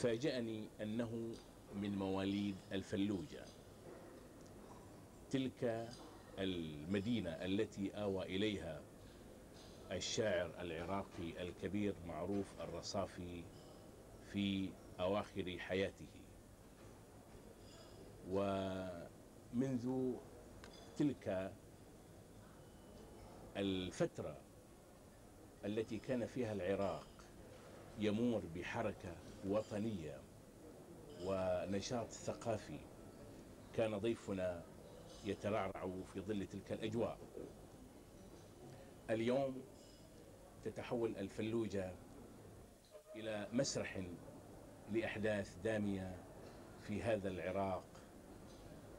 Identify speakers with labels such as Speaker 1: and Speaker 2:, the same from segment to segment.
Speaker 1: فاجأني أنه من مواليد الفلوجة. تلك المدينة التي آوى إليها الشاعر العراقي الكبير معروف الرصافي في أواخر حياته. ومنذ تلك الفترة التي كان فيها العراق يمر بحركة وطنية ونشاط ثقافي. كان ضيفنا يترعرع في ظل تلك الأجواء. اليوم تتحول الفلوجة إلى مسرح لأحداث دامية في هذا العراق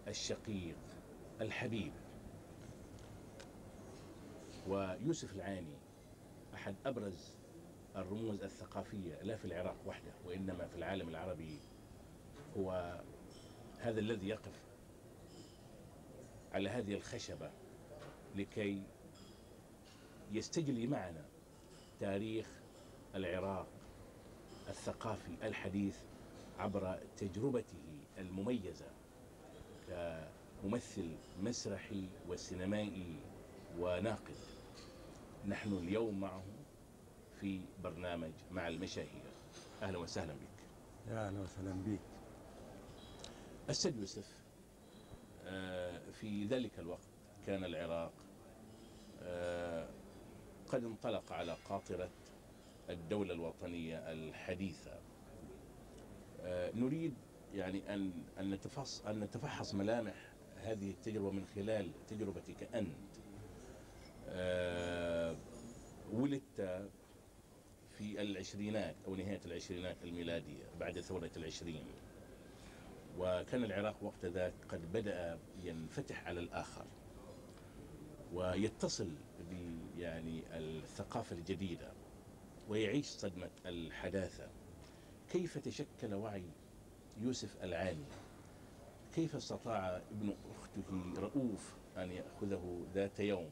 Speaker 1: الشقيق الحبيب. ويوسف العاني أحد أبرز الرموز الثقافية لا في العراق وحده وإنما في العالم العربي هو هذا الذي يقف على هذه الخشبة لكي يستجلي معنا تاريخ العراق الثقافي الحديث عبر تجربته المميزة كممثل مسرحي وسينمائي وناقد. نحن اليوم معه في برنامج مع المشاهير. أهلا وسهلا بك.
Speaker 2: يا أهلا وسهلا بك
Speaker 1: أستاذ يوسف آه، في ذلك الوقت كان العراق آه، قد انطلق على قاطرة الدولة الوطنية الحديثة. آه، نريد يعني أن أن نتفحص أن نتفحص ملامح هذه التجربة من خلال تجربتك أنت. ولدت في العشرينات أو نهاية العشرينات الميلادية بعد ثورة العشرين. وكان العراق وقت ذاك قد بدأ ينفتح على الآخر ويتصل ب يعني الثقافة الجديدة ويعيش صدمة الحداثة. كيف تشكل وعي يوسف العاني؟ كيف استطاع ابن أخته رؤوف أن يأخذه ذات يوم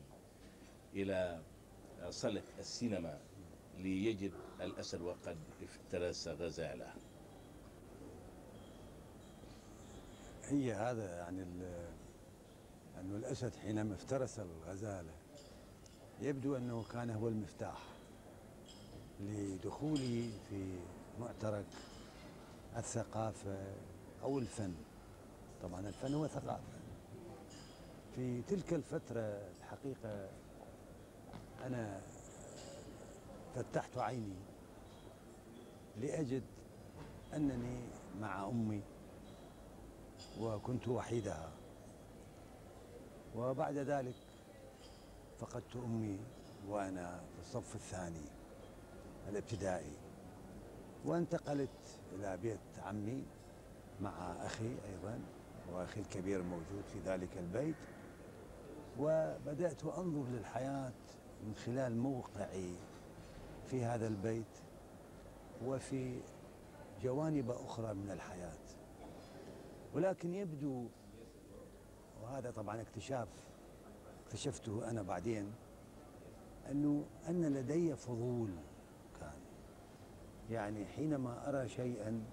Speaker 1: إلى صلة السينما؟ ليجد الأسد وقد افترس غزاله.
Speaker 2: هي هذا يعني ال- انه الأسد حينما افترس الغزالة يبدو أنه كان هو المفتاح لدخولي في معترك الثقافة أو الفن. طبعا الفن هو ثقافة. في تلك الفترة الحقيقة أنا فتحت عيني لأجد أنني مع أمي وكنت وحيدها. وبعد ذلك فقدت أمي وأنا في الصف الثاني الابتدائي وانتقلت إلى بيت عمي مع أخي أيضا وأخي الكبير موجود في ذلك البيت. وبدأت أنظر للحياة من خلال موقعي في هذا البيت وفي جوانب أخرى من الحياة. ولكن يبدو وهذا طبعا اكتشاف اكتشفته أنا بعدين أنه أن لدي فضول كان. يعني حينما أرى شيئا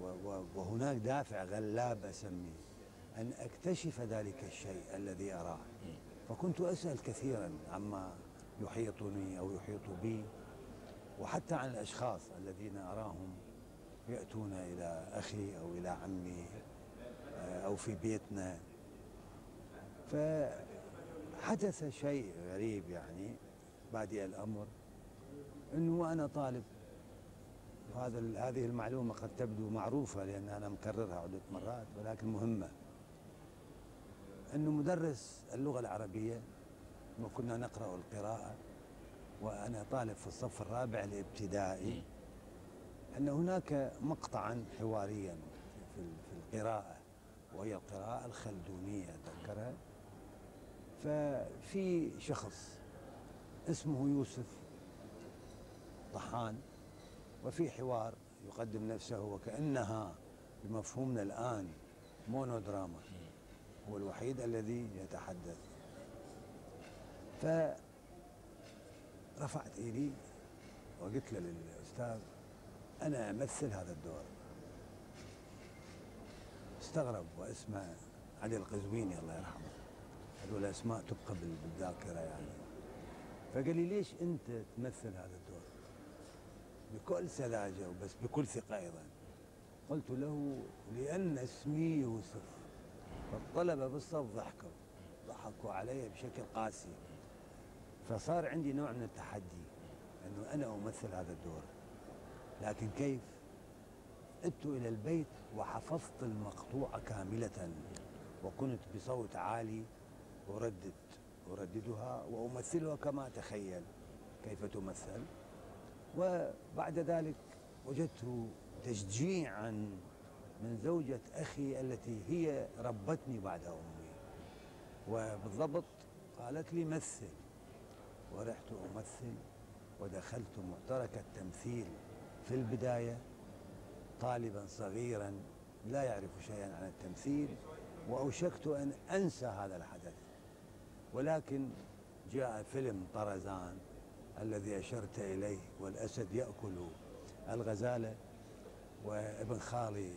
Speaker 2: و- و- وهناك دافع غلاب اسميه أن أكتشف ذلك الشيء الذي أراه. فكنت أسأل كثيرا عما يحيطني أو يحيط بي وحتى عن الأشخاص الذين أراهم يأتون إلى أخي أو إلى عمي آه، أو في بيتنا. فحدث شيء غريب يعني بادئ الأمر إنه وأنا طالب. وهذا هذه المعلومة قد تبدو معروفة لأن أنا مكررها عدة مرات ولكن مهمة. إنه مدرس اللغة العربية وكنا نقرأ القراءة وأنا طالب في الصف الرابع الابتدائي. إن هناك مقطعا حواريا في ال- في القراءة وهي القراءة الخلدونية اتذكرها ففي شخص اسمه يوسف طحان وفي حوار يقدم نفسه وكأنها بمفهومنا الآن مونودراما. هو الوحيد الذي يتحدث. فرفعت إيدي وقلت له للأستاذ أنا أمثل هذا الدور. استغرب واسمه علي القزويني الله يرحمه. هذول أسماء تبقى بال- بالذاكرة يعني. فقال لي ليش أنت تمثل هذا الدور؟ بكل سذاجة وبس بكل ثقة أيضا. قلت له لأن اسمي يوسف. فالطلبه بالصف ضحكوا ضحكوا علي بشكل قاسي. فصار عندي نوع من التحدي إنه أنا أمثل هذا الدور. لكن كيف؟ عدت إلى البيت وحفظت المقطوعة كاملة وكنت بصوت عالي اردد أرددها وأمثلها كما اتخيل كيف تمثل؟ وبعد ذلك وجدت تشجيعا من زوجة أخي التي هي ربتني بعد أمي. وبالضبط قالت لي مثل. ورحت أمثل ودخلت معترك التمثيل في البداية. طالبا صغيرا لا يعرف شيئا عن التمثيل وأوشكت أن أنسى هذا الحدث. ولكن جاء فيلم طرزان الذي أشرت إليه والأسد يأكل الغزالة وابن خالي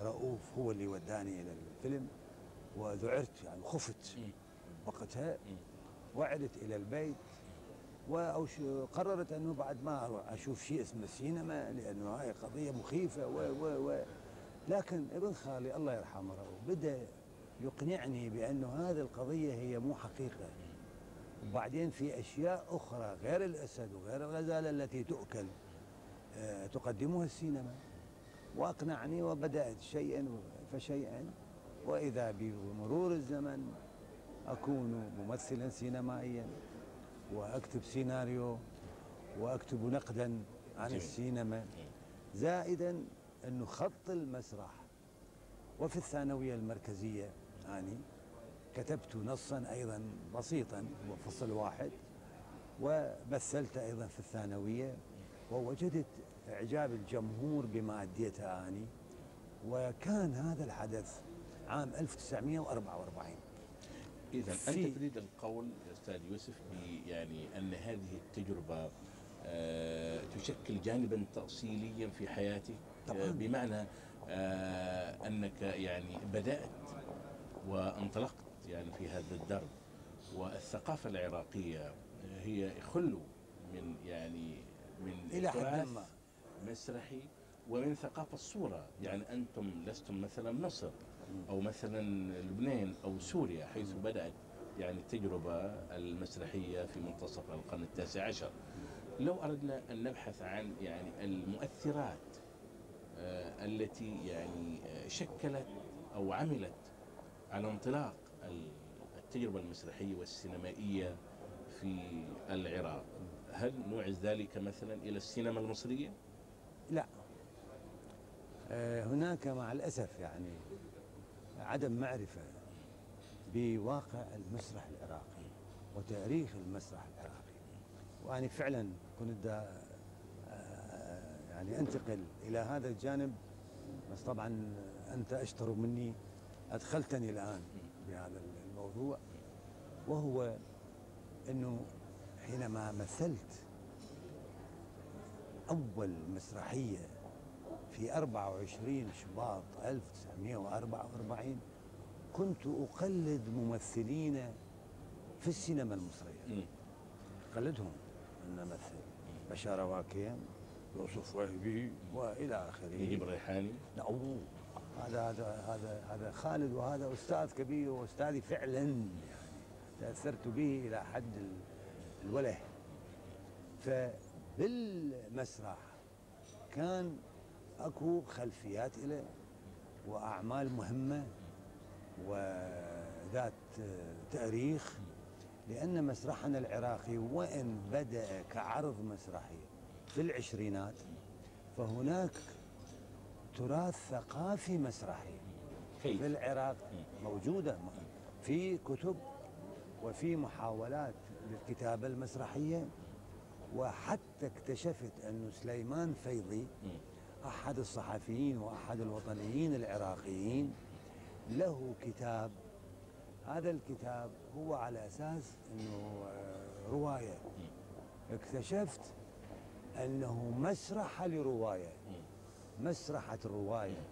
Speaker 2: رؤوف هو اللي وداني إلى الفيلم وذعرت يعني خفت وقتها وعدت إلى البيت وقررت أنه بعد ما أروح أشوف شيء اسمه السينما لأنه هاي قضية مخيفة و و و لكن ابن خالي الله يرحمه بدأ يقنعني بأنه هذه القضية هي مو حقيقة. وبعدين في أشياء أخرى غير الأسد وغير الغزالة التي تؤكل آه، تقدمها السينما. وأقنعني وبدأت شيئا فشيئا. وإذا بمرور الزمن أكون ممثلا سينمائيا وأكتب سيناريو وأكتب نقدا عن. السينما زائدا أنه خط المسرح. وفي الثانوية المركزية يعني كتبت نصا أيضا بسيطا هو فصل واحد ومثلت أيضا في الثانوية ووجدت إعجاب الجمهور بما أديته آني وكان هذا الحدث عام 1944
Speaker 1: إذا أنت تريد القول يا أستاذ يوسف يعني أن هذه التجربة آه، تشكل جانبا تأصيليا في حياتك
Speaker 2: طبعاً.
Speaker 1: آه، بمعنى آه، أنك يعني بدأت وانطلقت يعني في هذا الدرب والثقافة العراقية هي خلو من يعني من
Speaker 2: إلى حد ما.
Speaker 1: مسرحي ومن ثقافة الصورة. يعني أنتم لستم مثلا مصر أو مثلا لبنان أو سوريا حيث بدأت يعني التجربة المسرحية في منتصف القرن التاسع عشر. لو أردنا أن نبحث عن يعني المؤثرات آه، التي يعني آه، شكلت أو عملت على انطلاق ال- التجربة المسرحية والسينمائية في العراق هل نوعز ذلك مثلا إلى السينما المصرية؟
Speaker 2: لا. آه، هناك مع الأسف يعني عدم معرفة بواقع المسرح العراقي وتاريخ المسرح العراقي. وأنا فعلا كنت آه، يعني أنتقل إلى هذا الجانب بس طبعا أنت أشطر مني أدخلتني الآن بهذا الموضوع وهو أنه حينما مثلت أول مسرحية في 24 شباط 1944 كنت أقلد ممثلين في السينما المصرية. أقلدهم. أن أمثل بشار واكيم يوسف وهبي وإلى آخره.
Speaker 1: نجيب الريحاني.
Speaker 2: لا أوه. هذا هذا هذا هذا خالد وهذا أستاذ كبير وأستاذي فعلا يعني تأثرت به إلى حد ال- الوله. فبالمسرح كان أكو خلفيات له وأعمال مهمة وذات تأريخ لأن مسرحنا العراقي وإن بدأ كعرض مسرحي في العشرينات فهناك تراث ثقافي مسرحي؟ في العراق موجودة في كتب وفي محاولات للكتابة المسرحية. وحتى اكتشفت أن سليمان فيضي. أحد الصحفيين وأحد الوطنيين العراقيين له كتاب. هذا الكتاب هو على أساس أنه آه، رواية. اكتشفت أنه مسرح لرواية. مسرحة الرواية.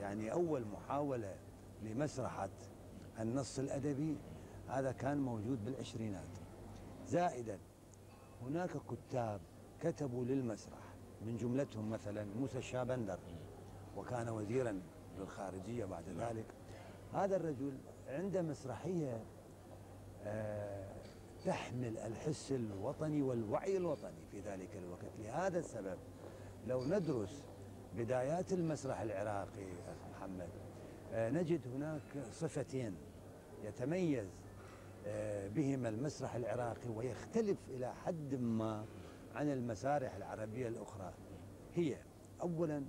Speaker 2: يعني أول محاولة لمسرحة النص الأدبي هذا كان موجود بالعشرينات. زائدا هناك كتاب كتبوا للمسرح من جملتهم مثلا موسى الشابندر وكان وزيرا للخارجية بعد ذلك. هذا الرجل عنده مسرحية آه، تحمل الحس الوطني والوعي الوطني في ذلك الوقت. لهذا السبب لو ندرس بدايات المسرح العراقي محمد آه، نجد هناك صفتين يتميز بهما المسرح العراقي ويختلف إلى حد ما عن المسارح العربية الأخرى. هي أولا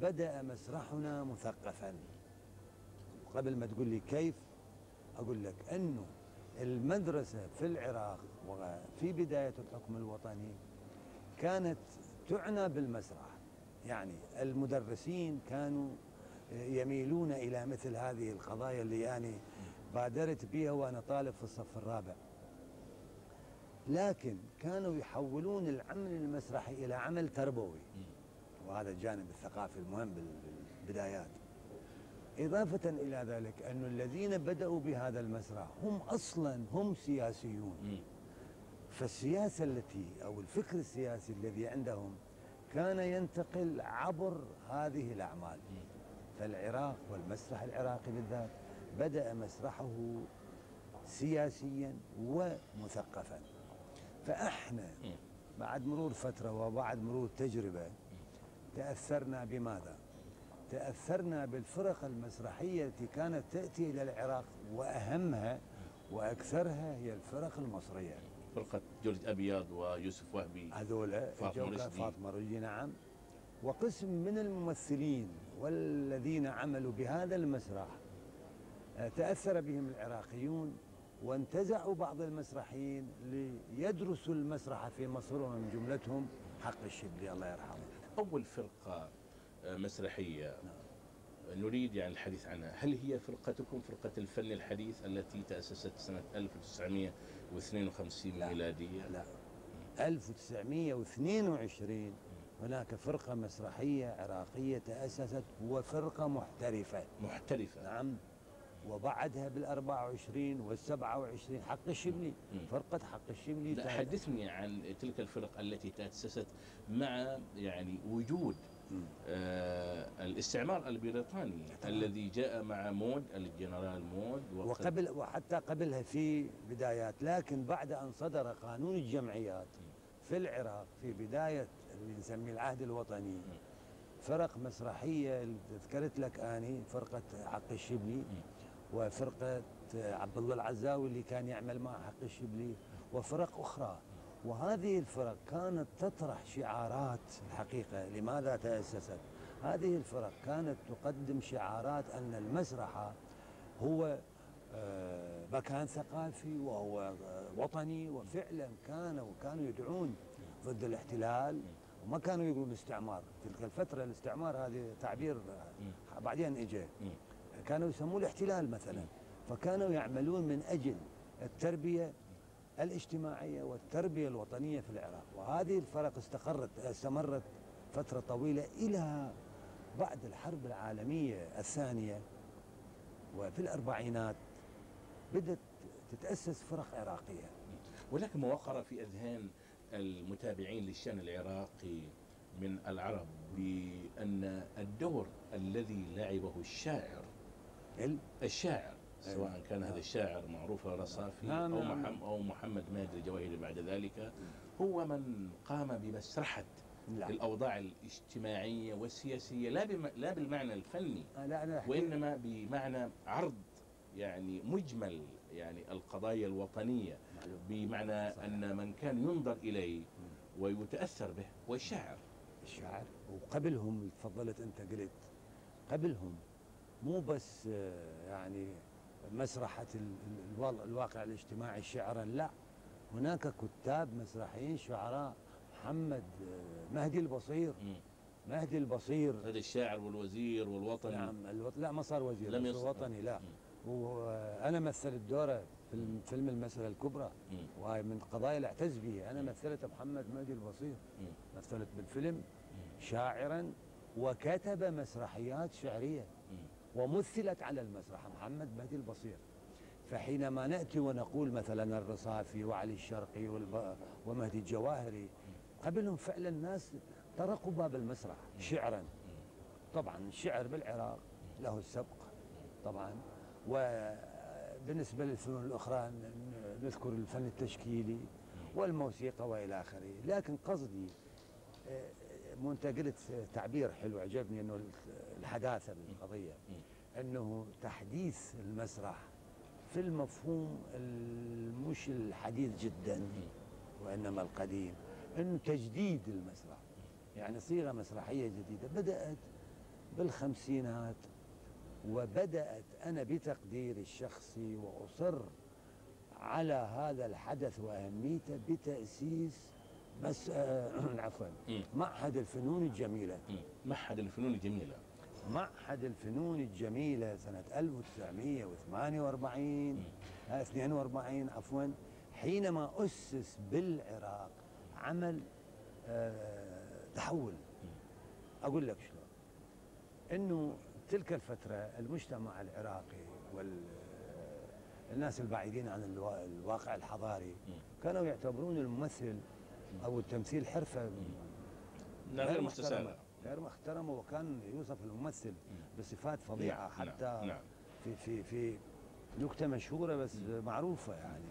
Speaker 2: بدأ مسرحنا مثقفا. قبل ما تقول لي كيف أقول لك أنه المدرسة في العراق وفي بداية الحكم الوطني كانت تعنى بالمسرح. يعني المدرسين كانوا يميلون إلى مثل هذه القضايا اللي يعني بادرت بها وأنا طالب في الصف الرابع. لكن كانوا يحولون العمل المسرحي إلى عمل تربوي. وهذا الجانب الثقافي المهم بالبدايات. إضافة إلى ذلك أن الذين بدأوا بهذا المسرح هم أصلا هم سياسيون. فالسياسة التي أو الفكر السياسي الذي عندهم كان ينتقل عبر هذه الأعمال. فالعراق والمسرح العراقي بالذات بدأ مسرحه سياسيا ومثقفا
Speaker 1: فإحنا.
Speaker 2: بعد مرور فترة وبعد مرور تجربة تأثرنا بماذا؟ تأثرنا بالفرق المسرحية التي كانت تأتي إلى العراق وأهمها وأكثرها هي الفرق المصرية
Speaker 1: فرقة جورج أبيض ويوسف وهبي
Speaker 2: هذول
Speaker 1: فاطمة
Speaker 2: جوكا
Speaker 1: رشدي.
Speaker 2: رشدي نعم وقسم من الممثلين والذين عملوا بهذا المسرح تأثر بهم العراقيون وانتزعوا بعض المسرحيين ليدرسوا المسرح في مصر ومن جملتهم حق الشبلي الله يرحمه.
Speaker 1: أول فرقة آه، مسرحية. نريد يعني الحديث عنها. هل هي فرقتكم فرقة الفن الحديث التي تأسست سنة 1952
Speaker 2: لا.
Speaker 1: ميلادية؟
Speaker 2: لا. 1922 هناك فرقة مسرحية عراقية تأسست وفرقة محترفة.
Speaker 1: محترفة.
Speaker 2: نعم. وبعدها بال 24 وال 27 حق الشبلي. فرقة حق الشبلي
Speaker 1: لا حدثني عن تلك الفرق التي تأسست مع يعني وجود. آه الاستعمار البريطاني
Speaker 2: طبعاً.
Speaker 1: الذي جاء مع مود الجنرال مود
Speaker 2: وقبل وحتى قبلها في بدايات لكن بعد أن صدر قانون الجمعيات في العراق في بداية اللي نسميه العهد الوطني. فرق مسرحية ذكرت لك أني فرقة حقي الشبلي وفرقة عبد الله العزاوي اللي كان يعمل مع حقي الشبلي وفرق أخرى. وهذه الفرق كانت تطرح شعارات الحقيقة. لماذا تأسست؟ هذه الفرق كانت تقدم شعارات أن المسرح هو آه، مكان ثقافي وهو آه، وطني. وفعلا كانوا كانوا يدعون ضد الاحتلال وما كانوا يقولون الاستعمار. تلك الفترة الاستعمار هذه تعبير آه، بعدين اجى. كانوا يسموه الاحتلال مثلا فكانوا يعملون من أجل التربية الاجتماعية والتربية الوطنية في العراق. وهذه الفرق استقرت استمرت فترة طويلة إلى بعد الحرب العالمية الثانية. وفي الأربعينات بدأت تتأسس فرق عراقية.
Speaker 1: ولكن ما في أذهان المتابعين للشأن العراقي من العرب بأن الدور الذي لعبه الشاعر
Speaker 2: ال-
Speaker 1: الشاعر سواء
Speaker 2: أيوة.
Speaker 1: كان هذا. الشاعر معروف الرصافي أو
Speaker 2: نعم.
Speaker 1: محمد أو محمد ماجد الجواهري بعد ذلك هو من قام بمسرحة
Speaker 2: لا
Speaker 1: الأوضاع الاجتماعية والسياسية لا بم... لا بالمعنى الفني
Speaker 2: لا أنا
Speaker 1: وإنما بمعنى عرض يعني مجمل يعني القضايا الوطنية
Speaker 2: معلوم.
Speaker 1: بمعنى
Speaker 2: صحيح.
Speaker 1: أن من كان ينظر إليه ويتأثر به هو الشاعر
Speaker 2: الشعر وقبلهم تفضلت أنت قلت قبلهم مو بس آه، يعني مسرحة الواقع الاجتماعي شعرا لا. هناك كتاب مسرحيين شعراء محمد آه، مهدي البصير. مهدي البصير.
Speaker 1: هذا الشاعر والوزير والوطني.
Speaker 2: نعم الوط... لا ما صار وزير
Speaker 1: لم
Speaker 2: بس
Speaker 1: يص-
Speaker 2: وطني لا. وأنا مثلت دوره فيلم فيلم المسألة الكبرى. وهي من القضايا اللي اعتز بها أنا مثلت محمد مهدي البصير. مثلت بالفيلم شاعرا وكتب مسرحيات شعرية.
Speaker 1: مم.
Speaker 2: ومثلت على المسرح. محمد مهدي البصير. فحينما نأتي ونقول مثلا الرصافي وعلي الشرقي. ومهدي الجواهري قبلهم فعلا ناس طرقوا باب المسرح شعرا. طبعا الشعر بالعراق له السبق طبعا. وبالنسبة للفنون الأخرى نذكر الفن التشكيلي والموسيقى وإلى آخره. لكن قصدي آه، مو انت قلت تعبير حلو عجبني إنه الحداثة بالقضية أنه تحديث المسرح في المفهوم المش الحديث جدا وإنما القديم إنه تجديد المسرح. يعني صيغة مسرحية جديدة بدأت بالخمسينات وبدأت أنا بتقديري الشخصي وأصر على هذا الحدث وأهميته بتأسيس بس آه عفوا. معهد الفنون
Speaker 1: الجميلة. معهد الفنون الجميلة.
Speaker 2: معهد الفنون الجميلة سنة 1948 آه، 42 عفوا. حينما أسس بالعراق عمل آه، تحول. أقول لك شلون. أنه تلك الفترة المجتمع العراقي والناس البعيدين عن الوا- الواقع الحضاري كانوا يعتبرون الممثل أو التمثيل حرفة
Speaker 1: غير
Speaker 2: محترمة. غير محترمة وكان يوصف الممثل بصفات فظيعة
Speaker 1: نعم،
Speaker 2: حتى
Speaker 1: نعم، نعم.
Speaker 2: في في في نكتة مشهورة بس معروفة يعني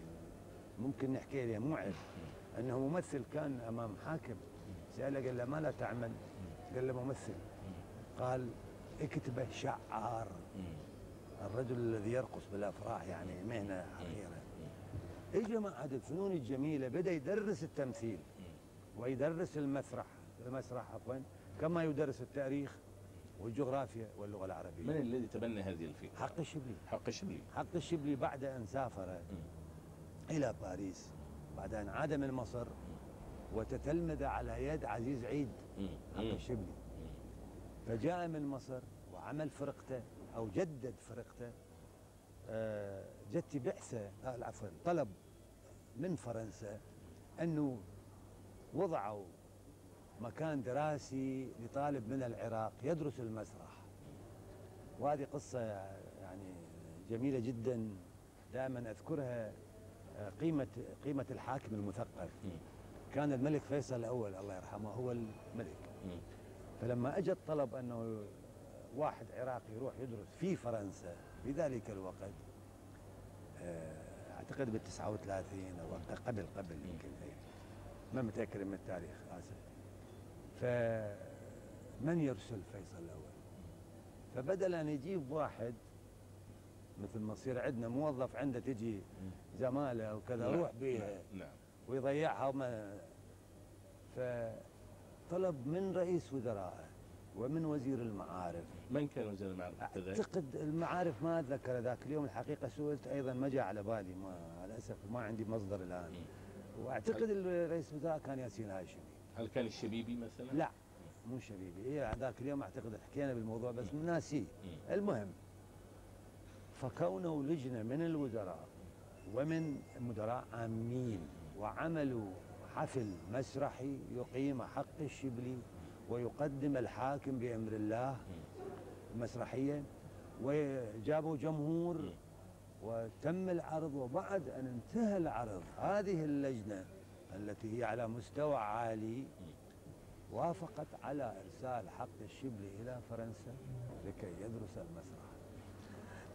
Speaker 2: ممكن نحكي لها مو عيب أنه ممثل كان أمام حاكم. سأله قال له ما لا تعمل؟ قال له ممثل. قال اكتبه شعار. الرجل الذي يرقص بالأفراح يعني مهنة حقيرة. اجى معهد الفنون الجميلة بدأ يدرس التمثيل ويدرس المسرح المسرح عفوا. كما يدرس التاريخ والجغرافيا واللغة
Speaker 1: من
Speaker 2: العربيه
Speaker 1: الذي تبنى هذه الفكرة؟
Speaker 2: حق الشبلي.
Speaker 1: حق الشبلي.
Speaker 2: حق الشبلي بعد أن سافر إلى باريس بعد أن عاد من مصر وتتلمذ على يد عزيز عيد.
Speaker 1: مم.
Speaker 2: حق. الشبلي. فجاء من مصر وعمل فرقته أو جدد فرقته. آه، جت بعثة آه، عفوا طلب من فرنسا أنه وضعوا مكان دراسي لطالب من العراق يدرس المسرح وهذه قصة يعني جميلة جدا دائما أذكرها آه، قيمة قيمة الحاكم المثقف. كان الملك فيصل الأول الله يرحمه هو الملك. فلما أجى الطلب أنه واحد عراقي يروح يدرس في فرنسا في ذلك الوقت آه، أعتقد بال 39 أو أكثر، قبل قبل يمكن إيه. ما متأكد من التاريخ آسف فمن يرسل فيصل الأول؟ فبدل أن يجيب واحد مثل ما يصير عندنا موظف عنده تجي زمالة وكذا
Speaker 1: نعم،
Speaker 2: روح بيها
Speaker 1: نعم.
Speaker 2: ويضيعها وما فطلب من رئيس وزرائه ومن وزير المعارف.
Speaker 1: من كان وزير المعارف؟
Speaker 2: أعتقد المعارف ما أتذكر ذاك اليوم الحقيقة سئلت أيضا ما جاء على بالي ما للأسف ما عندي مصدر الآن. وأعتقد رئيس الوزراء كان ياسين هاشمي
Speaker 1: هل كان الشبيبي مثلا؟
Speaker 2: لا مو شبيبي. هي ذاك اليوم أعتقد حكينا بالموضوع بس ناسيه المهم فكونوا لجنة من الوزراء ومن مدراء عامين وعملوا حفل مسرحي يقيم حق الشبلي ويقدم الحاكم بأمر الله مسرحية وجابوا جمهور وتم العرض وبعد أن انتهى العرض هذه اللجنة التي هي على مستوى عالي وافقت على إرسال حق الشبلي إلى فرنسا لكي يدرس المسرح.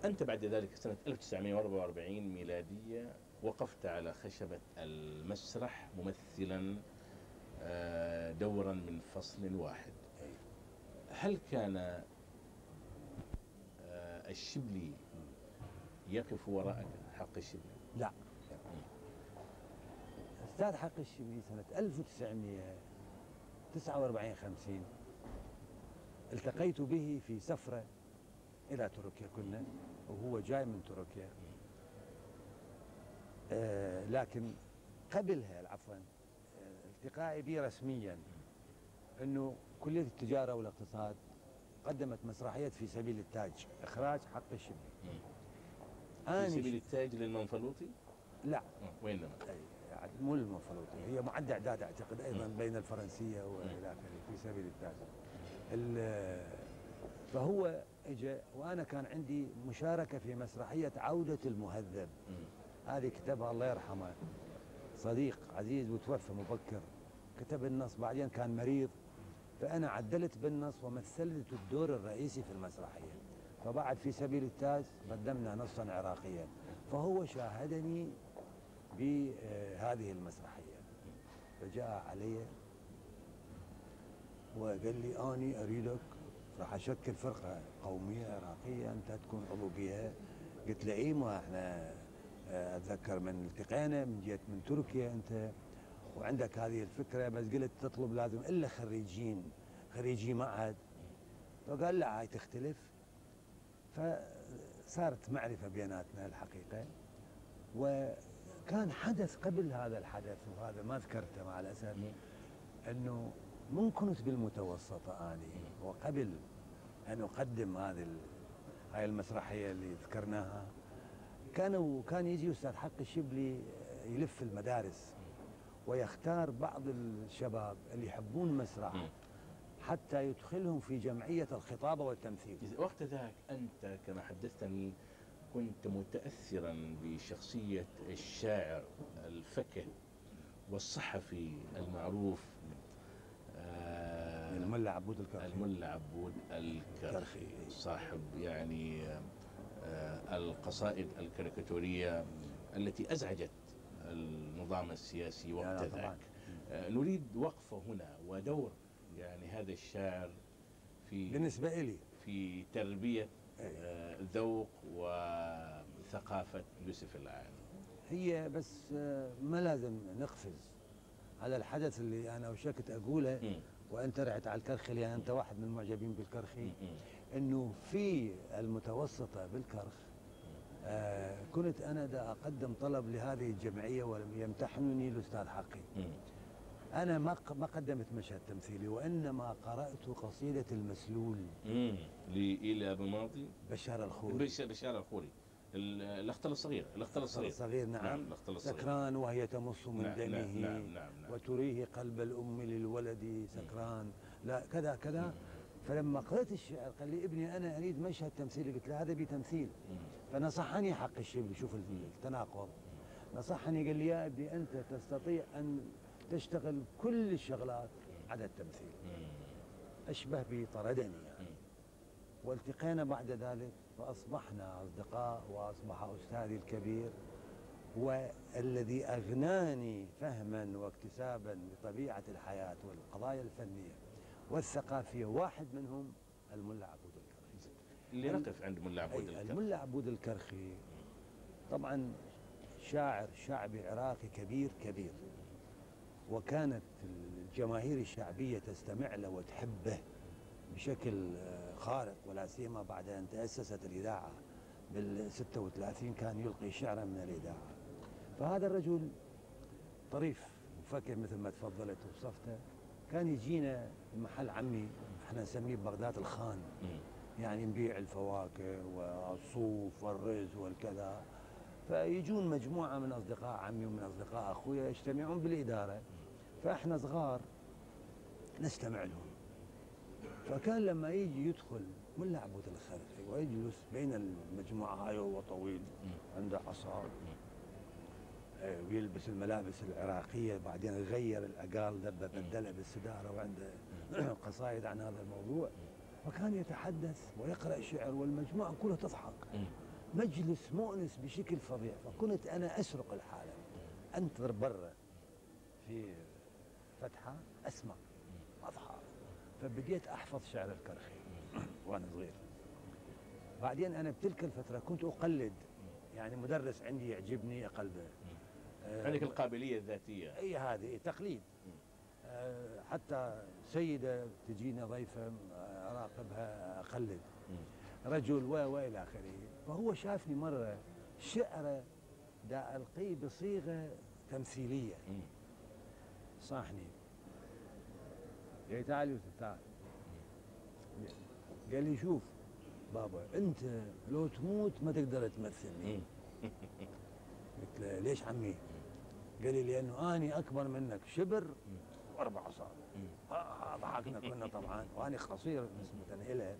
Speaker 1: أنت بعد ذلك سنة 1944 ميلادية وقفت على خشبة المسرح ممثلا آه، دورا من فصل واحد. هل كان آه، الشبلي يقف وراءك حق الشبلي؟
Speaker 2: لا. أستاذ حق الشبلي سنة 1949 50 التقيت به في سفرة إلى تركيا كنا وهو جاي من تركيا. آه لكن قبلها عفوا آه التقائي به رسميا إنه كلية التجارة والاقتصاد قدمت مسرحية في سبيل التاج إخراج حق الشبلي
Speaker 1: في سبيل التاج للمنفلوطي
Speaker 2: لا.
Speaker 1: آه، وإنما
Speaker 2: يعني مو المنفلوطي هي معد أعداد أعتقد أيضا بين الفرنسية وإلى آخره في سبيل التاج ال- فهو اجى وأنا كان عندي مشاركة في مسرحية عودة المهذب. هذه كتبها الله يرحمه. صديق عزيز وتوفى مبكر. كتب النص بعدين كان مريض. فأنا عدلت بالنص ومثلت الدور الرئيسي في المسرحية. فبعد في سبيل التاج قدمنا نصا عراقيا. فهو شاهدني بهذه المسرحية. فجاء علي وقال لي أني أريدك راح أشكل فرقة قومية عراقية أنت تكون عضو بها قلت له إيه ما إحنا آه، أتذكر من التقينا من جيت من تركيا أنت. وعندك هذه الفكرة بس قلت تطلب لازم إلا خريجين خريجي معهد. فقال لا هاي تختلف. فصارت معرفة بيناتنا الحقيقة. وكان حدث قبل هذا الحدث وهذا ما ذكرته مع الأسف أنه من كنت بالمتوسطة أني وقبل أن أقدم هذه هاي المسرحية اللي ذكرناها كانوا كان يجي أستاذ حق الشبلي يلف المدارس ويختار بعض الشباب اللي يحبون المسرح. حتى يدخلهم في جمعية الخطابة والتمثيل.
Speaker 1: وقت ذاك أنت كما حدثتني كنت متأثرا بشخصية الشاعر الفكه والصحفي المعروف آه،
Speaker 2: الملا عبود الكرخي
Speaker 1: الملا عبود الكرخي. صاحب يعني آه، القصائد الكاريكاتورية التي أزعجت النظام السياسي وقت. ذاك آه، نريد وقفة هنا ودور يعني هذا الشاعر في
Speaker 2: بالنسبة إلي
Speaker 1: في تربية ذوق وثقافة يوسف العين
Speaker 2: هي بس آه، ما لازم نقفز على الحدث اللي أنا وشكت أقوله. وأنت رحت على الكرخي لأن أنت واحد من المعجبين بالكرخي. إنه في المتوسطة بالكرخ آه كنت أنا دا أقدم طلب لهذه الجمعية ولم يمتحنني الأستاذ حقي. أنا ما ما قدمت مشهد تمثيلي وإنما قرأت قصيدة المسلول.
Speaker 1: مم. لإلى ماضي.
Speaker 2: بشار الخوري.
Speaker 1: بش- بشار الخوري. ال- الأخطل الصغير الأخطل الصغير
Speaker 2: صغير نعم,
Speaker 1: نعم الأخطل الصغير
Speaker 2: سكران وهي تمص من
Speaker 1: نعم،
Speaker 2: دمه.
Speaker 1: نعم، نعم، نعم، نعم.
Speaker 2: وتريه قلب الأم للولد سكران. لا كذا كذا. فلما قرأت الشعر قال لي ابني أنا أريد مشهد تمثيلي. قلت له هذا بتمثيل. فنصحني حق الشبل شوف التناقض. نصحني قال لي يا ابني أنت تستطيع أن تشتغل كل الشغلات عدا التمثيل.
Speaker 1: مم.
Speaker 2: أشبه بطردني يعني. والتقينا بعد ذلك فاصبحنا أصدقاء وأصبح أستاذي الكبير والذي أغناني فهما واكتسابا لطبيعة الحياة والقضايا الفنية والثقافية. واحد منهم الملا عبود الكرخي.
Speaker 1: اللي نقف عند ملا عبود الكرخي.
Speaker 2: الملا عبود الكرخي. طبعا شاعر شعبي عراقي كبير كبير. وكانت الجماهير الشعبية تستمع له وتحبه بشكل آه، خارق ولا سيما بعد أن تأسست الإذاعة بال 36 كان يلقي شعرا من الإذاعة. فهذا الرجل طريف وفكر مثل ما تفضلت وصفته. كان يجينا محل عمي إحنا نسميه بغداد الخان. يعني نبيع الفواكه والصوف والرز والكذا. فيجون مجموعة من أصدقاء عمي ومن أصدقاء أخويا يجتمعون بالإدارة. فإحنا صغار نستمع لهم. فكان لما يجي يدخل ملا عبود الخلفي ويجلس بين المجموعة هاي وهو طويل عنده عصا آه، ويلبس الملابس العراقية بعدين غير الأقال دبة بدلها بالسدارة وعنده قصائد عن هذا الموضوع. فكان يتحدث ويقرأ شعر والمجموعة كلها تضحك. مجلس مؤنس بشكل فظيع. فكنت أنا أسرق الحالة. أنتظر برا في فتحة أسمع أضحك فبديت أحفظ شعر الكرخي وأنا صغير. بعدين أنا بتلك الفترة كنت أقلد. يعني مدرس عندي يعجبني أقلده. آه،
Speaker 1: عندك القابلية الذاتية.
Speaker 2: إي هذه تقليد. آه، حتى سيدة تجينا ضيفة آه، أراقبها أقلد.
Speaker 1: مم.
Speaker 2: رجل و والى آخره. فهو شافني مرة شعره دا ألقيه بصيغة تمثيلية.
Speaker 1: مم.
Speaker 2: صاحني. قال تعال يوسف تعال قال لي شوف بابا أنت لو تموت ما تقدر تمثلني. قلت له ليش عمي؟ قال لي لأنه أني أكبر منك شبر وأربع اصابع. آه، آه، ضحكنا كنا طبعا. وأني قصير نسبه اليه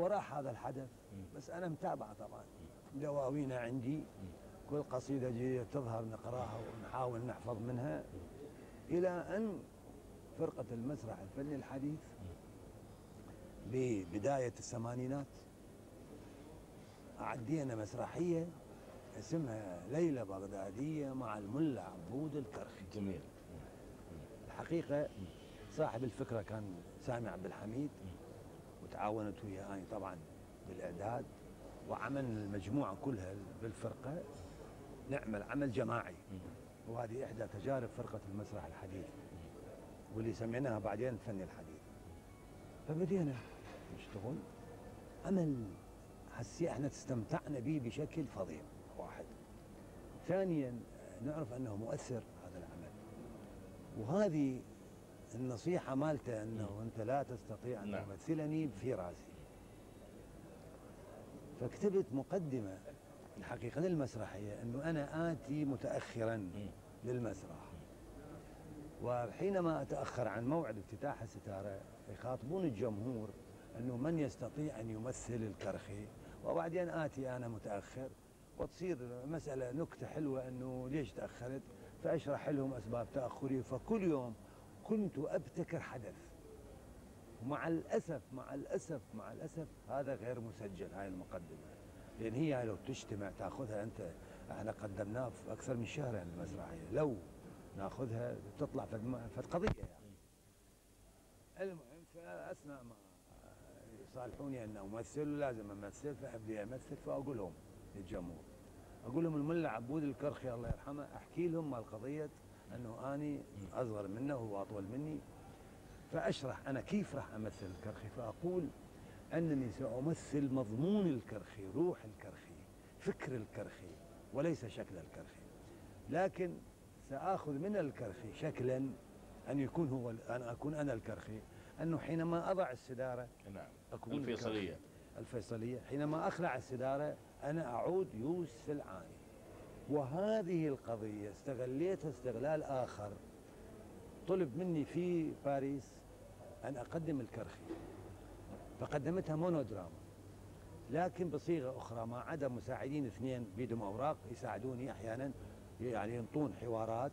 Speaker 2: وراح هذا الحدث. بس أنا متابعه طبعا. دواوينه عندي. كل قصيدة جديده تظهر نقراها ونحاول نحفظ منها. إلى أن فرقة المسرح الفني الحديث ببداية الثمانينات عدينا مسرحية اسمها ليله بغدادية مع الملا عبود الكرخي.
Speaker 1: جميل.
Speaker 2: الحقيقة صاحب الفكرة كان سامي عبد الحميد. وتعاونت وياي طبعا بالإعداد وعملنا المجموعة كلها بالفرقة. نعمل عمل جماعي. وهذه إحدى تجارب فرقة المسرح الحديث. واللي سميناها بعدين الفن الحديث. فبدينا. نشتغل عمل حسي إحنا استمتعنا به بشكل فظيع. واحد. ثانيا نعرف أنه مؤثر هذا العمل. وهذه النصيحة مالته أنه أنت لا تستطيع أن
Speaker 1: نعم.
Speaker 2: تمثلني في رأسي. فكتبت مقدمة الحقيقة للمسرحية أنه أنا آتي متأخرا. للمسرح. وحينما أتأخر عن موعد افتتاح الستارة يخاطبون الجمهور أنه من يستطيع أن يمثل الكرخي؟ وبعدين آتي أنا متأخر وتصير مسألة نكتة حلوة أنه ليش تأخرت؟ فأشرح لهم أسباب تأخري. فكل يوم كنت أبتكر حدث. ومع الأسف مع الأسف مع الأسف هذا غير مسجل هاي المقدمة. لأن هي لو تجتمع تأخذها أنت إحنا قدمناه في أكثر من شهر يعني المسرحية. لو نأخذها تطلع فد, قضية يعني. المهم فأثناء ما يصالحوني أن أمثل ولازم أمثل فأبدي أمثل فأقول لهم للجمهور أقول لهم الملا عبود الكرخي الله يرحمه أحكي لهم مال قضية أنه أني أصغر منه وهو أطول مني. فأشرح أنا كيف راح أمثل الكرخي. فأقول أنني سأمثل مضمون الكرخي روح الكرخي فكر الكرخي وليس شكل الكرخي. لكن سآخذ من الكرخي شكلا أن يكون هو أن أكون أنا الكرخي. أنه حينما أضع السدارة
Speaker 1: نعم.
Speaker 2: أكون
Speaker 1: الفيصلية.
Speaker 2: الفيصلية. حينما أخلع السدارة أنا أعود يوسف العاني. وهذه القضية استغليتها استغلال آخر. طلب مني في باريس أن أقدم الكرخي. فقدمتها مونودراما. لكن بصيغة أخرى ما عدا مساعدين اثنين بيدهم أوراق يساعدوني أحيانا يعني ينطون حوارات.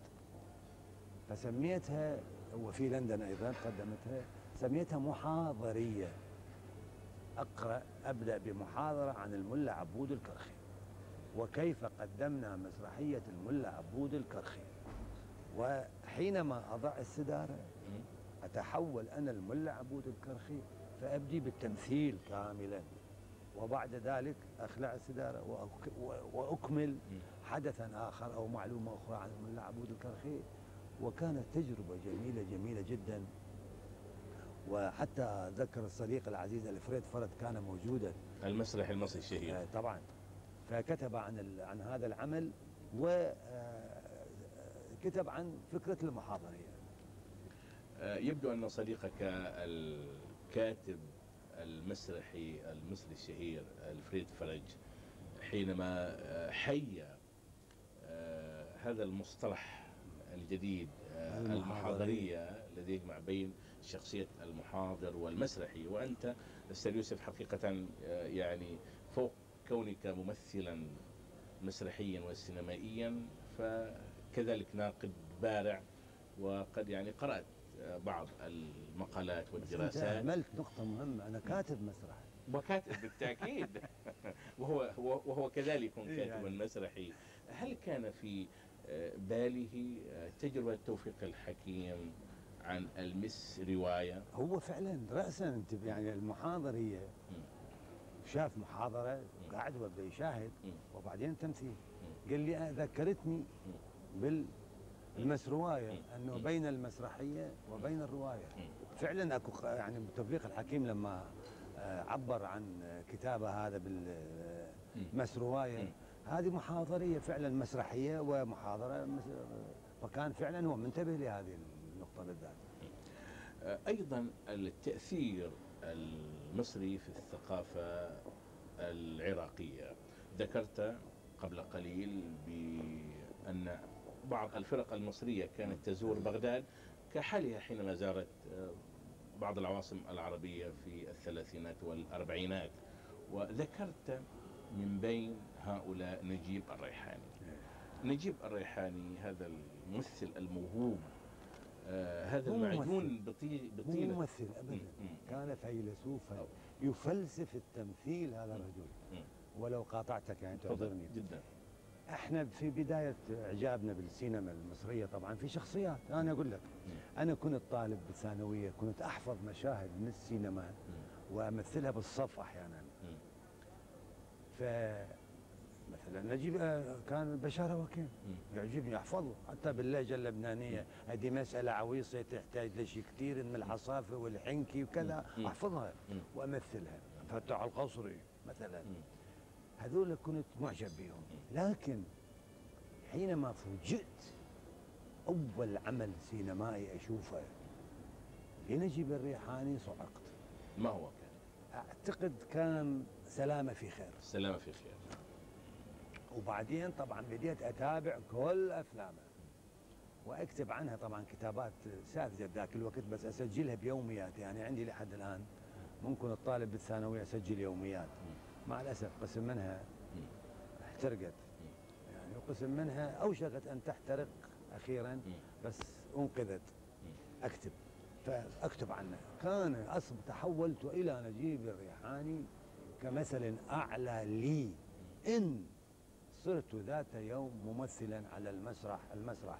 Speaker 2: فسميتها وفي لندن أيضا قدمتها سميتها محاضرية. أقرأ أبدأ بمحاضرة عن الملا عبود الكرخي. وكيف قدمنا مسرحية الملا عبود الكرخي. وحينما أضع السدارة. أتحول أنا الملا عبود الكرخي فأبدي بالتمثيل كاملا. وبعد ذلك أخلع السدارة وأكمل حدثا آخر أو معلومة أخرى عن الملا عبود الكرخي. وكانت تجربة جميلة جميلة جدا. وحتى أذكر الصديق العزيز الفريد فرد كان موجودا.
Speaker 1: المسرح المصري الشهير.
Speaker 2: آه، طبعا. فكتب عن ال- عن هذا العمل وكتب عن فكرة المحاضرية
Speaker 1: آه، يبدو أن صديقك الكاتب المسرحي المصري الشهير الفريد فرج حينما آه، حي آه، هذا المصطلح الجديد آه،
Speaker 2: المحاضرية.
Speaker 1: الذي يجمع بين شخصية المحاضر والمسرحي وأنت أستاذ يوسف حقيقة آه، يعني فوق كونك ممثلا مسرحيا وسينمائيا فكذلك ناقد بارع وقد يعني قرأت بعض المقالات والدراسات.
Speaker 2: أهملت نقطة مهمة. أنا كاتب مسرح
Speaker 1: وكاتب بالتأكيد. وهو هو- وهو كذلك
Speaker 2: إيه
Speaker 1: كاتبا
Speaker 2: يعني.
Speaker 1: مسرحي. هل كان في آه، باله آه، تجربة توفيق الحكيم عن المس رواية؟
Speaker 2: هو فعلا رأسا يعني المحاضرية شاف محاضرة قاعد وبدأ يشاهد. وبعدين تمثيل قال لي ذكرتني بالمسرواية
Speaker 1: مم.
Speaker 2: أنه. بين المسرحية وبين الرواية. فعلا أكو ق- يعني توفيق الحكيم لما آه، عبر عن كتابه هذا بالمسروايه
Speaker 1: مم.
Speaker 2: هذه محاضرية فعلا مسرحية ومحاضرة مس- فكان فعلا هو منتبه لهذه النقطة بالذات
Speaker 1: أيضا التأثير المصري في الثقافة العراقية ذكرت قبل قليل بأن بعض الفرق المصرية كانت تزور بغداد كحالها حينما زارت آه، بعض العواصم العربية في الثلاثينات والأربعينات وذكرت من بين هؤلاء نجيب الريحاني نجيب الريحاني هذا الممثل الموهوب آه هذا المعجون
Speaker 2: ممثل.
Speaker 1: بطي-
Speaker 2: مو
Speaker 1: بطيلة
Speaker 2: ممثل.
Speaker 1: مم.
Speaker 2: كان فيلسوفا. يفلسف التمثيل هذا الرجل. ولو قاطعتك يعني تعذرني
Speaker 1: جدا
Speaker 2: إحنا في بداية إعجابنا بالسينما المصرية طبعا في شخصيات أنا أقول لك. أنا كنت طالب بالثانوية كنت أحفظ مشاهد من السينما. وأمثلها بالصف أحيانا
Speaker 1: مم.
Speaker 2: ف مثلا. نجيب آه، كان بشار وكيل.
Speaker 1: مم.
Speaker 2: يعجبني أحفظه. حتى باللهجه اللبنانيه هذه مسألة عويصة تحتاج لشيء كثير من الحصافه والحنكي وكذا.
Speaker 1: أحفظها.
Speaker 2: وأمثلها. فتح القصري مثلا. هذول كنت معجب بهم. لكن حينما فوجئت أول عمل سينمائي أشوفه لنجيب الريحاني صعقت.
Speaker 1: ما هو؟ كان
Speaker 2: أعتقد كان سلامة في خير.
Speaker 1: السلامة في خير.
Speaker 2: وبعدين طبعا بديت أتابع كل أفلامه. وأكتب عنها طبعا كتابات ساذجة بذاك الوقت بس أسجلها بيوميات. يعني عندي لحد الآن ممكن الطالب بالثانوية اسجل يوميات. مع الأسف قسم منها. احترقت. يعني وقسم منها اوشكت أن تحترق
Speaker 1: أخيرا.
Speaker 2: بس أنقذت. أكتب. فأكتب عنها. كان أصب تحولت إلى نجيب الريحاني كمثل أعلى لي. إن صرت ذات يوم ممثلا على المسرح المسرح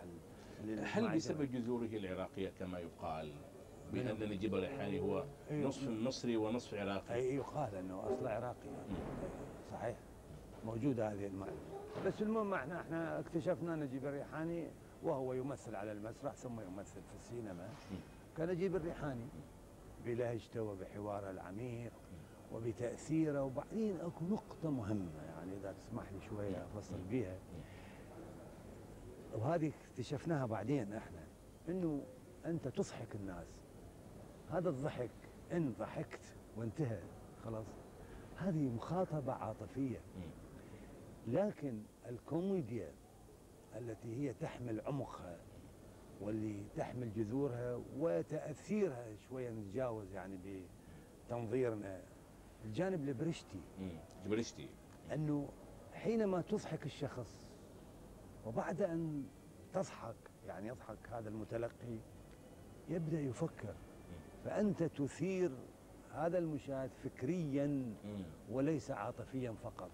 Speaker 2: ال-
Speaker 1: هل بسبب جذوره العراقية كما يقال؟ بأن نجيب الريحاني هو
Speaker 2: أيوه.
Speaker 1: نصف مصري ونصف عراقي.
Speaker 2: اي يقال إنه اصله عراقي. صحيح. موجودة هذه المعلومه بس المهم إحنا إحنا اكتشفنا نجيب الريحاني وهو يمثل على المسرح ثم يمثل في السينما. كنجيب الريحاني بلهجته وبحواره العميق وبتأثيره وبعدين أكو نقطة مهمة. يعني إذا تسمح لي شوية أفصل بيها. وهذه اكتشفناها بعدين إحنا إنه أنت تضحك الناس. هذا الضحك إن ضحكت وانتهى خلاص. هذه مخاطبة
Speaker 1: عاطفية.
Speaker 2: لكن الكوميديا التي هي تحمل عمقها واللي تحمل جذورها وتأثيرها شوية نتجاوز يعني بتنظيرنا. الجانب البرشتي
Speaker 1: مم.
Speaker 2: أنه حينما تضحك الشخص وبعد أن تضحك يعني يضحك هذا المتلقي يبدأ يفكر. فأنت تثير هذا المشاهد فكريا. وليس عاطفيا فقط.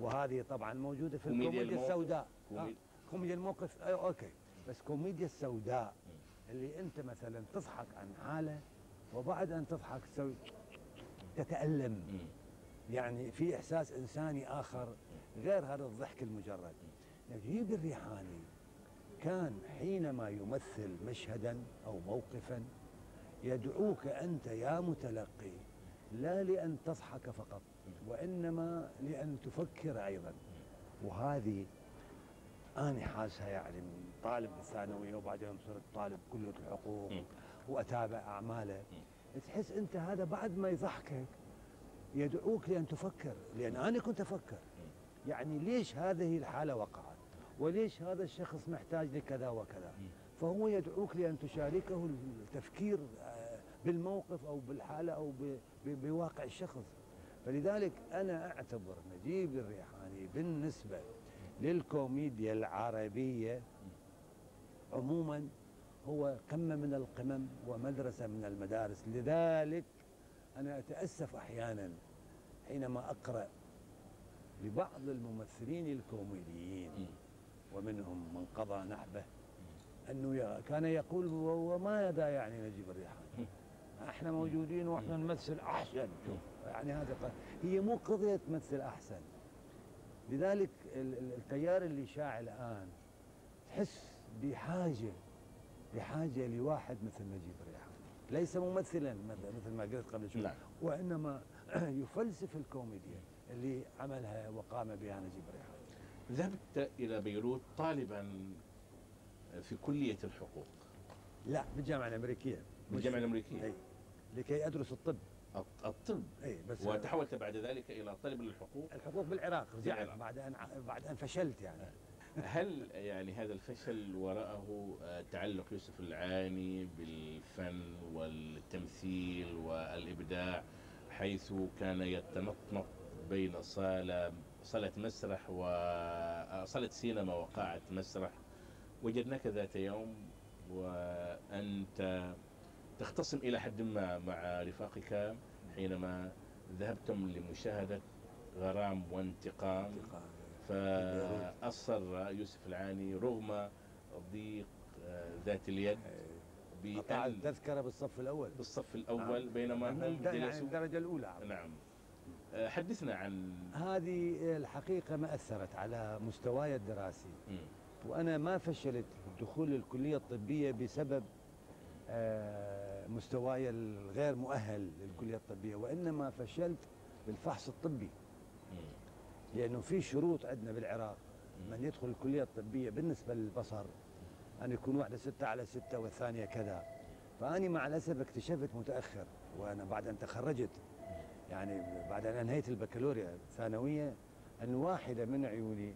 Speaker 2: وهذه طبعا موجودة في
Speaker 1: كوميديا
Speaker 2: الكوميديا. السوداء. آه، كوميديا الموقف. أيوة okay. بس كوميديا السوداء اللي أنت مثلا تضحك عن حالة وبعد أن تضحك تسوي تتألم. يعني في إحساس إنساني آخر غير هذا الضحك المجرد. نجيب الريحاني كان حينما يمثل مشهدا أو موقفا يدعوك أنت يا متلقي لا لأن تضحك فقط وإنما لأن تفكر أيضا. وهذه أنا حاسها يعني من طالب الثانوية وبعدين صرت طالب كلية الحقوق
Speaker 1: مم.
Speaker 2: وأتابع أعماله. تحس أنت هذا بعد ما يضحكك. يدعوك لأن تفكر لأن أنا كنت أفكر. يعني ليش هذه الحالة وقعت؟ وليش هذا الشخص محتاج لكذا وكذا؟ فهو يدعوك لأن تشاركه التفكير آه، بالموقف أو بالحالة أو بواقع الشخص. فلذلك أنا أعتبر نجيب الريحاني بالنسبة للكوميديا العربية عموما هو قمة من القمم ومدرسة من المدارس. لذلك أنا أتأسف أحيانا حينما أقرأ لبعض الممثلين الكوميديين. ومنهم من قضى نحبه أنه كان يقول وما ذا يعني نجيب الريحاني إحنا موجودين وإحنا نمثل أحسن. يعني هذا هي مو قضية تمثل أحسن. لذلك ال- ال- التيار اللي شاع الآن تحس بحاجة بحاجة لواحد مثل نجيب الريحاني ليس ممثلا مثل- مثل ما قلت قبل شوي.
Speaker 1: نعم.
Speaker 2: وإنما يفلسف الكوميديا اللي عملها وقام بها نجيب الريحاني
Speaker 1: ذهبت إلى بيروت طالبا في كلية الحقوق.
Speaker 2: لا بالجامعة الأمريكية.
Speaker 1: بالجامعة الأمريكية؟
Speaker 2: أي. لكي أدرس الطب.
Speaker 1: الط- الطب.
Speaker 2: أي بس
Speaker 1: وتحولت بعد ذلك إلى طلب للحقوق؟
Speaker 2: الحقوق بالعراق رجعت. بعد أن بعد أن فشلت يعني.
Speaker 1: هل يعني هذا الفشل وراءه آه، تعلق يوسف العاني بالفن والتمثيل والإبداع حيث كان يتنطنط بين صاله صالة مسرح وصاله سينما وقاعة مسرح. وجدناك ذات يوم وأنت تختصم إلى حد ما مع رفاقك حينما ذهبتم لمشاهدة غرام وانتقام. فأصر يوسف العاني رغم ضيق آه، ذات اليد. بأن
Speaker 2: التذكرة بالصف الأول.
Speaker 1: بالصف الأول
Speaker 2: نعم.
Speaker 1: بينما هم جلسوا
Speaker 2: الدرجة الأولى.
Speaker 1: نعم. آه، حدثنا عن
Speaker 2: هذه الحقيقة ما أثرت على مستواي الدراسي.
Speaker 1: مم.
Speaker 2: وأنا ما فشلت الدخول للكلية الطبية بسبب آه، مستواي الغير مؤهل للكلية الطبية وإنما فشلت بالفحص الطبي.
Speaker 1: مم.
Speaker 2: لأنه في شروط عندنا بالعراق. من يدخل الكلية الطبية بالنسبة للبصر أن يكون واحدة ستة على ستة والثانية كذا. فأني مع الأسف اكتشفت متأخر وأنا بعد أن تخرجت يعني بعد أن أنهيت البكالوريا الثانوية أن واحدة من عيوني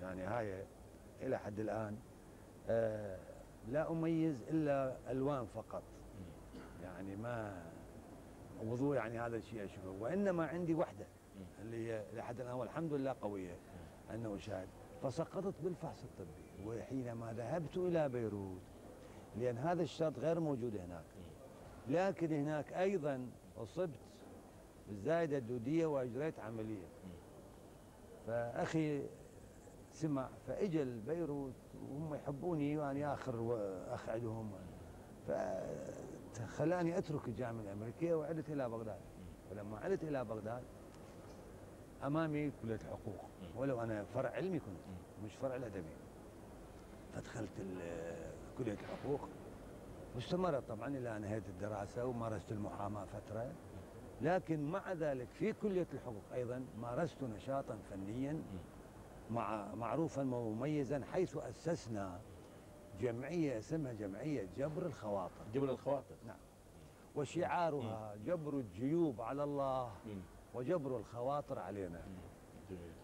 Speaker 2: يعني هاي إلى حد الآن آه لا أميز إلا ألوان فقط. يعني ما وضوء يعني هذا الشيء أشوفه. وإنما عندي وحده اللي هي لحد الآن والحمد لله قوية أنه اشاهد فسقطت بالفحص الطبي وحينما ذهبت إلى بيروت لأن هذا الشرط غير موجود هناك. لكن هناك أيضا أصبت بالزايده الدودية وأجريت عمليه فأخي سمع فاجى لبيروت وهم يحبوني وأنا آخر أخ عندهم. فخلاني أترك الجامعة الأمريكية وعدت إلى بغداد. ولما عدت إلى بغداد أمامي كلية الحقوق. ولو أنا فرع علمي كنت مش فرع الأدبي. فدخلت كلية الحقوق. واستمرت طبعا إلى انهيت الدراسة ومارست المحاماة فترة. لكن مع ذلك في كلية الحقوق أيضا مارست نشاطا فنيا مع معروفا ومميزا حيث أسسنا جمعية اسمها جمعية جبر الخواطر.
Speaker 1: جبل الخواطر.
Speaker 2: نعم. وشعارها جبر الجيوب على الله. وجبر الخواطر علينا.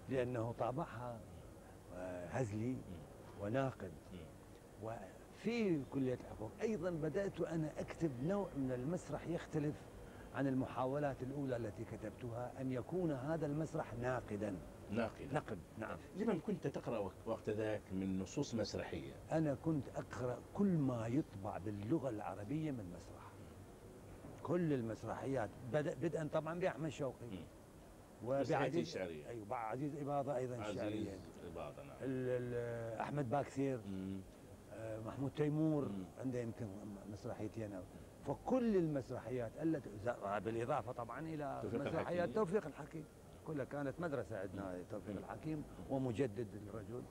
Speaker 2: لأنه طابعها آه، هزلي وناقد. وفي كلية الحقوق أيضا بدأت أنا أكتب نوع من المسرح يختلف عن المحاولات الأولى التي كتبتها أن يكون هذا المسرح ناقدا.
Speaker 1: ناقد
Speaker 2: نقد نعم.
Speaker 1: لمن كنت تقرأ وق- وقت ذاك من نصوص مسرحية.
Speaker 2: أنا كنت أقرأ كل ما يطبع باللغة العربية من مسرح. كل المسرحيات بدأ بدءا طبعا بأحمد شوقي. وبعزيز
Speaker 1: الشعرية.
Speaker 2: أيوة بعزيز إباضة أيضا
Speaker 1: عزيز
Speaker 2: الشعرية
Speaker 1: البعض نعم
Speaker 2: أحمد باكثير. آه، محمود تيمور. عنده يمكن مسرحيتين أو فكل المسرحيات التي بالإضافة طبعا
Speaker 1: توفيق
Speaker 2: مسرحيات
Speaker 1: الحكيم.
Speaker 2: توفيق الحكيم كلها كانت مدرسة عندنا توفيق الحكيم ومجدد الرجل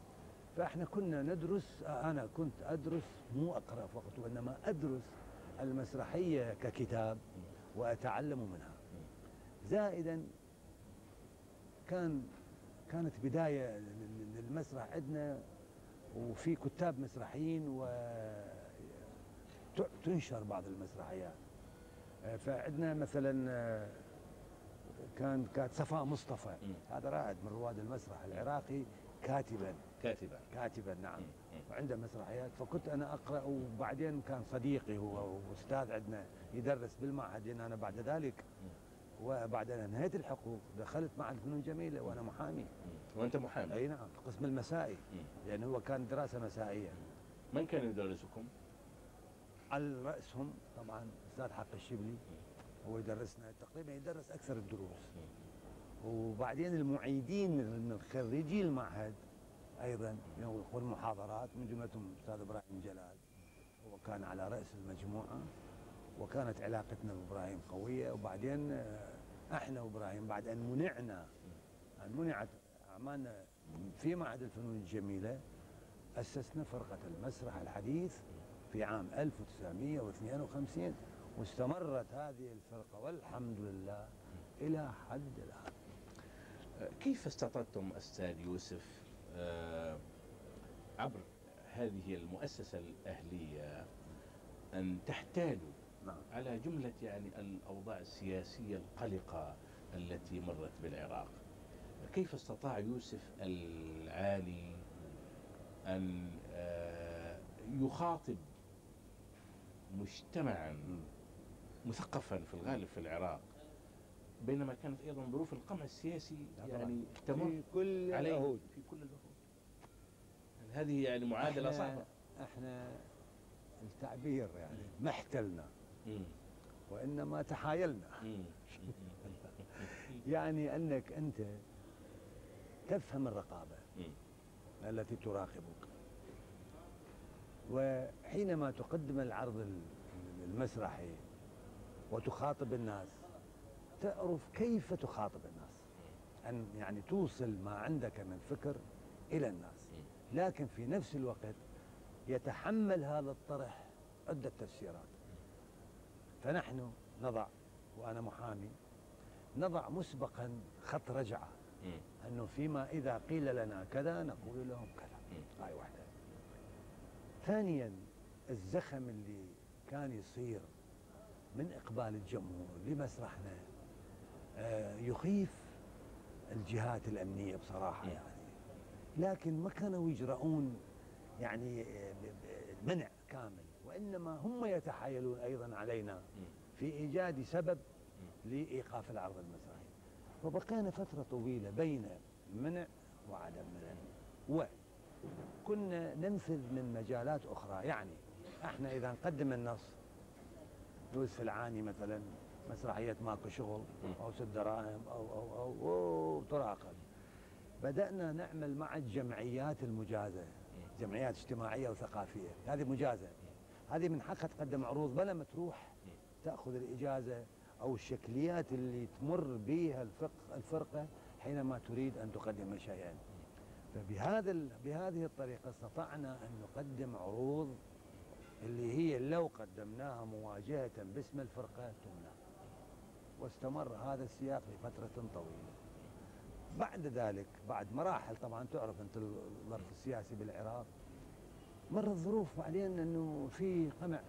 Speaker 2: فإحنا كنا ندرس آه، أنا كنت أدرس مو أقرأ فقط وإنما أدرس المسرحية ككتاب وأتعلم منها. زائدا كان كانت بداية لل- للمسرح عندنا وفي كتاب مسرحيين و ت- تنشر بعض المسرحيات. فعندنا مثلا كان كانت صفاء مصطفى. هذا رائد من رواد المسرح العراقي كاتبا.
Speaker 1: كاتبا.
Speaker 2: كاتبا نعم. وعنده مسرحيات. فكنت أنا أقرأ وبعدين كان صديقي هو وأستاذ عندنا يدرس بالمعهد لأن أنا بعد ذلك وبعد أن انهيت الحقوق دخلت معهد فنون جميلة وأنا محامي.
Speaker 1: مم. وأنت محامي؟
Speaker 2: أي نعم قسم المسائي. لأن هو كان دراسة مسائية.
Speaker 1: من كان يدرسكم؟
Speaker 2: على رأسهم طبعا أستاذ حق الشبلي. هو يدرسنا تقريبا يدرس أكثر الدروس. وبعدين المعيدين من خريجي المعهد أيضا ينقل محاضرات من جملتهم الأستاذ إبراهيم جلال. هو كان على رأس المجموعة وكانت علاقتنا بإبراهيم قوية. وبعدين آه، إحنا وإبراهيم بعد أن منعنا أن منعت أعمالنا في معهد الفنون الجميلة أسسنا فرقة المسرح الحديث في عام 1952 واستمرت هذه الفرقة والحمد لله إلى حد الآن.
Speaker 1: كيف استطعتم أستاذ يوسف آه، عبر هذه المؤسسة الأهلية أن تحتالوا
Speaker 2: نعم.
Speaker 1: على جملة يعني الأوضاع السياسية القلقة التي مرت بالعراق. كيف استطاع يوسف العالي أن آه، يخاطب مجتمعا مثقفا في الغالب في العراق بينما كانت أيضا ظروف القمع السياسي يعني تمر
Speaker 2: في كل
Speaker 1: عليه؟
Speaker 2: العهود
Speaker 1: في كل العهود. يعني هذه يعني معادلة
Speaker 2: إحنا
Speaker 1: صعبة.
Speaker 2: إحنا التعبير يعني ما احتلنا. وإنما تحايلنا. يعني أنك أنت تفهم
Speaker 1: الرقابة.
Speaker 2: التي تراقبك. وحينما تقدم العرض ال- المسرحي وتخاطب الناس تعرف كيف تخاطب الناس. أن يعني توصل ما عندك من فكر إلى الناس. لكن في نفس الوقت يتحمل هذا الطرح عدة تفسيرات فنحن نضع وأنا محامي نضع مسبقا خط رجعة
Speaker 1: مم.
Speaker 2: أنه فيما إذا قيل لنا كذا نقول لهم كذا. هاي واحدة ثانيا الزخم اللي كان يصير من إقبال الجمهور لمسرحنا آه، يخيف الجهات الأمنية بصراحة. يعني لكن ما كانوا يجرؤون يعني آه، منع كامل. وإنما هم يتحايلون أيضا علينا. في إيجاد سبب لإيقاف العرض المسرحي وبقينا فترة طويلة بين منع وعدم منع. وكنا ننفذ من مجالات أخرى. يعني إحنا إذا نقدم النص يوسف العاني مثلا مسرحية ماكو شغل أو ست دراهم أو أو أو, أو تراقب بدأنا نعمل مع الجمعيات المجازة جمعيات اجتماعية وثقافية. هذه مجازة. هذه من حقها تقدم عروض. بلا ما تروح تأخذ الإجازة أو الشكليات اللي تمر بها الفرقة حينما تريد أن تقدم شيئا. فبهذا بهذه الطريقة استطعنا أن نقدم عروض اللي هي لو قدمناها مواجهة باسم الفرقة تمنع. واستمر هذا السياق لفترة طويلة. بعد ذلك بعد مراحل طبعا تعرف أنت الظرف السياسي بالعراق مرت ظروف بعدين أنه في قمع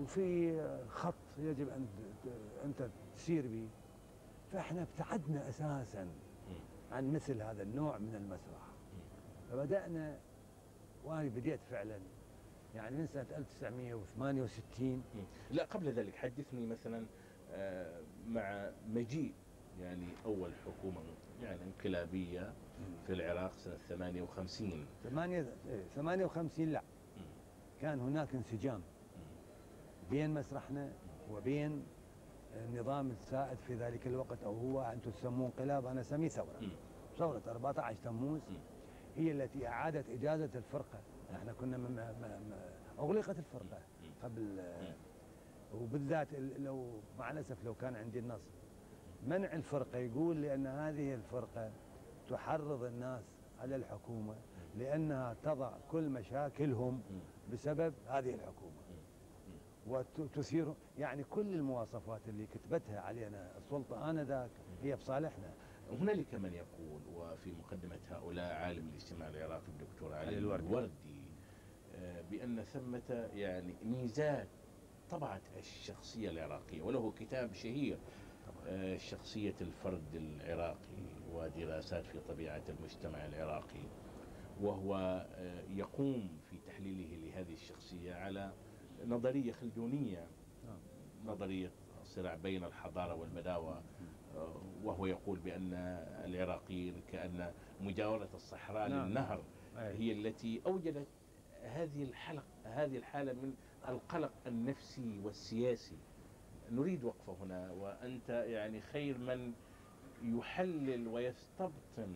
Speaker 2: وفي خط يجب أن ت- أنت تسير به فإحنا ابتعدنا أساساً عن مثل هذا النوع من المسرح فبدأنا وأنا بديت فعلا يعني من سنة 1968
Speaker 1: مم. لا قبل ذلك حدثني مثلا آه، مع مجيء يعني أول حكومة يعني انقلابية في العراق سنة 58
Speaker 2: ثمانية إيه، 58 لا. كان هناك انسجام بين مسرحنا وبين النظام السائد في ذلك الوقت أو هو أنتم تسموه انقلاب. أنا أسميه ثورة. ثورة 14 تموز. هي التي أعادت إجازة الفرقة. إحنا كنا م- م- م- أغلقت الفرقة. قبل وبالذات ال- لو مع الأسف لو كان عندي النص منع الفرقة؟ يقول لأن هذه الفرقة تحرض الناس على الحكومة لأنها تضع كل مشاكلهم. بسبب هذه الحكومة. وتثير يعني كل المواصفات اللي كتبتها علينا السلطة آنذاك هي بصالحنا.
Speaker 1: هنالك من يقول وفي مقدمة هؤلاء عالم الاجتماع العراقي الدكتور علي
Speaker 2: الوردي.
Speaker 1: الوردي آه، بأن ثمة يعني ميزات طبعت الشخصية العراقية وله كتاب شهير شخصية الفرد العراقي ودراسات في طبيعة المجتمع العراقي وهو آه، يقوم في تحليله لهذه الشخصية على نظرية خلدونية
Speaker 2: نعم.
Speaker 1: نظرية الصراع بين الحضارة والبداوة آه، وهو يقول بأن العراقيين كأن مجاورة الصحراء
Speaker 2: نعم.
Speaker 1: للنهر. هي التي أوجدت هذه الحلق هذه الحالة من القلق النفسي والسياسي نريد وقفة هنا وأنت يعني خير من يحلل ويستبطن